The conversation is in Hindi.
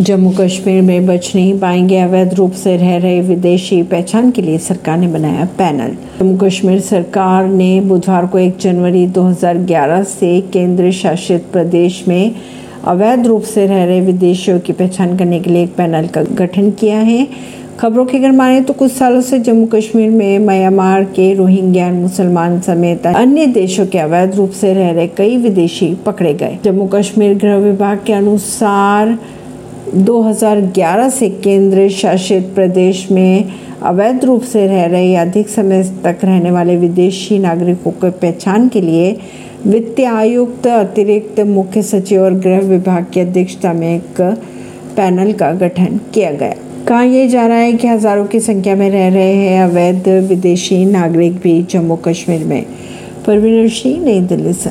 जम्मू कश्मीर में बच नहीं पाएँगे, अवैध रूप से रह रहे विदेशी पहचान के लिए सरकार ने बनाया पैनल। जम्मू कश्मीर सरकार ने बुधवार को 1 जनवरी 2011 से केंद्र शासित प्रदेश में अवैध रूप से रह रहे विदेशियों की पहचान करने के लिए एक पैनल का गठन किया है। खबरों की अगर माने तो कुछ सालों से जम्मू कश्मीर में म्यांमार के रोहिंग्या मुसलमान समेत अन्य देशों के अवैध रूप से रह रहे कई विदेशी पकड़े गए। जम्मू कश्मीर गृह विभाग के अनुसार 2011 से केंद्र शासित प्रदेश में अवैध रूप से रह रहे या अधिक समय तक रहने वाले विदेशी नागरिकों की पहचान के लिए वित्त आयुक्त, अतिरिक्त मुख्य सचिव और गृह विभाग की अध्यक्षता में एक पैनल का गठन किया गया। कहा यह जा रहा है कि हज़ारों की संख्या में रह रहे हैं अवैध विदेशी नागरिक भी जम्मू कश्मीर में। परवीन सिंह, नई दिल्ली से।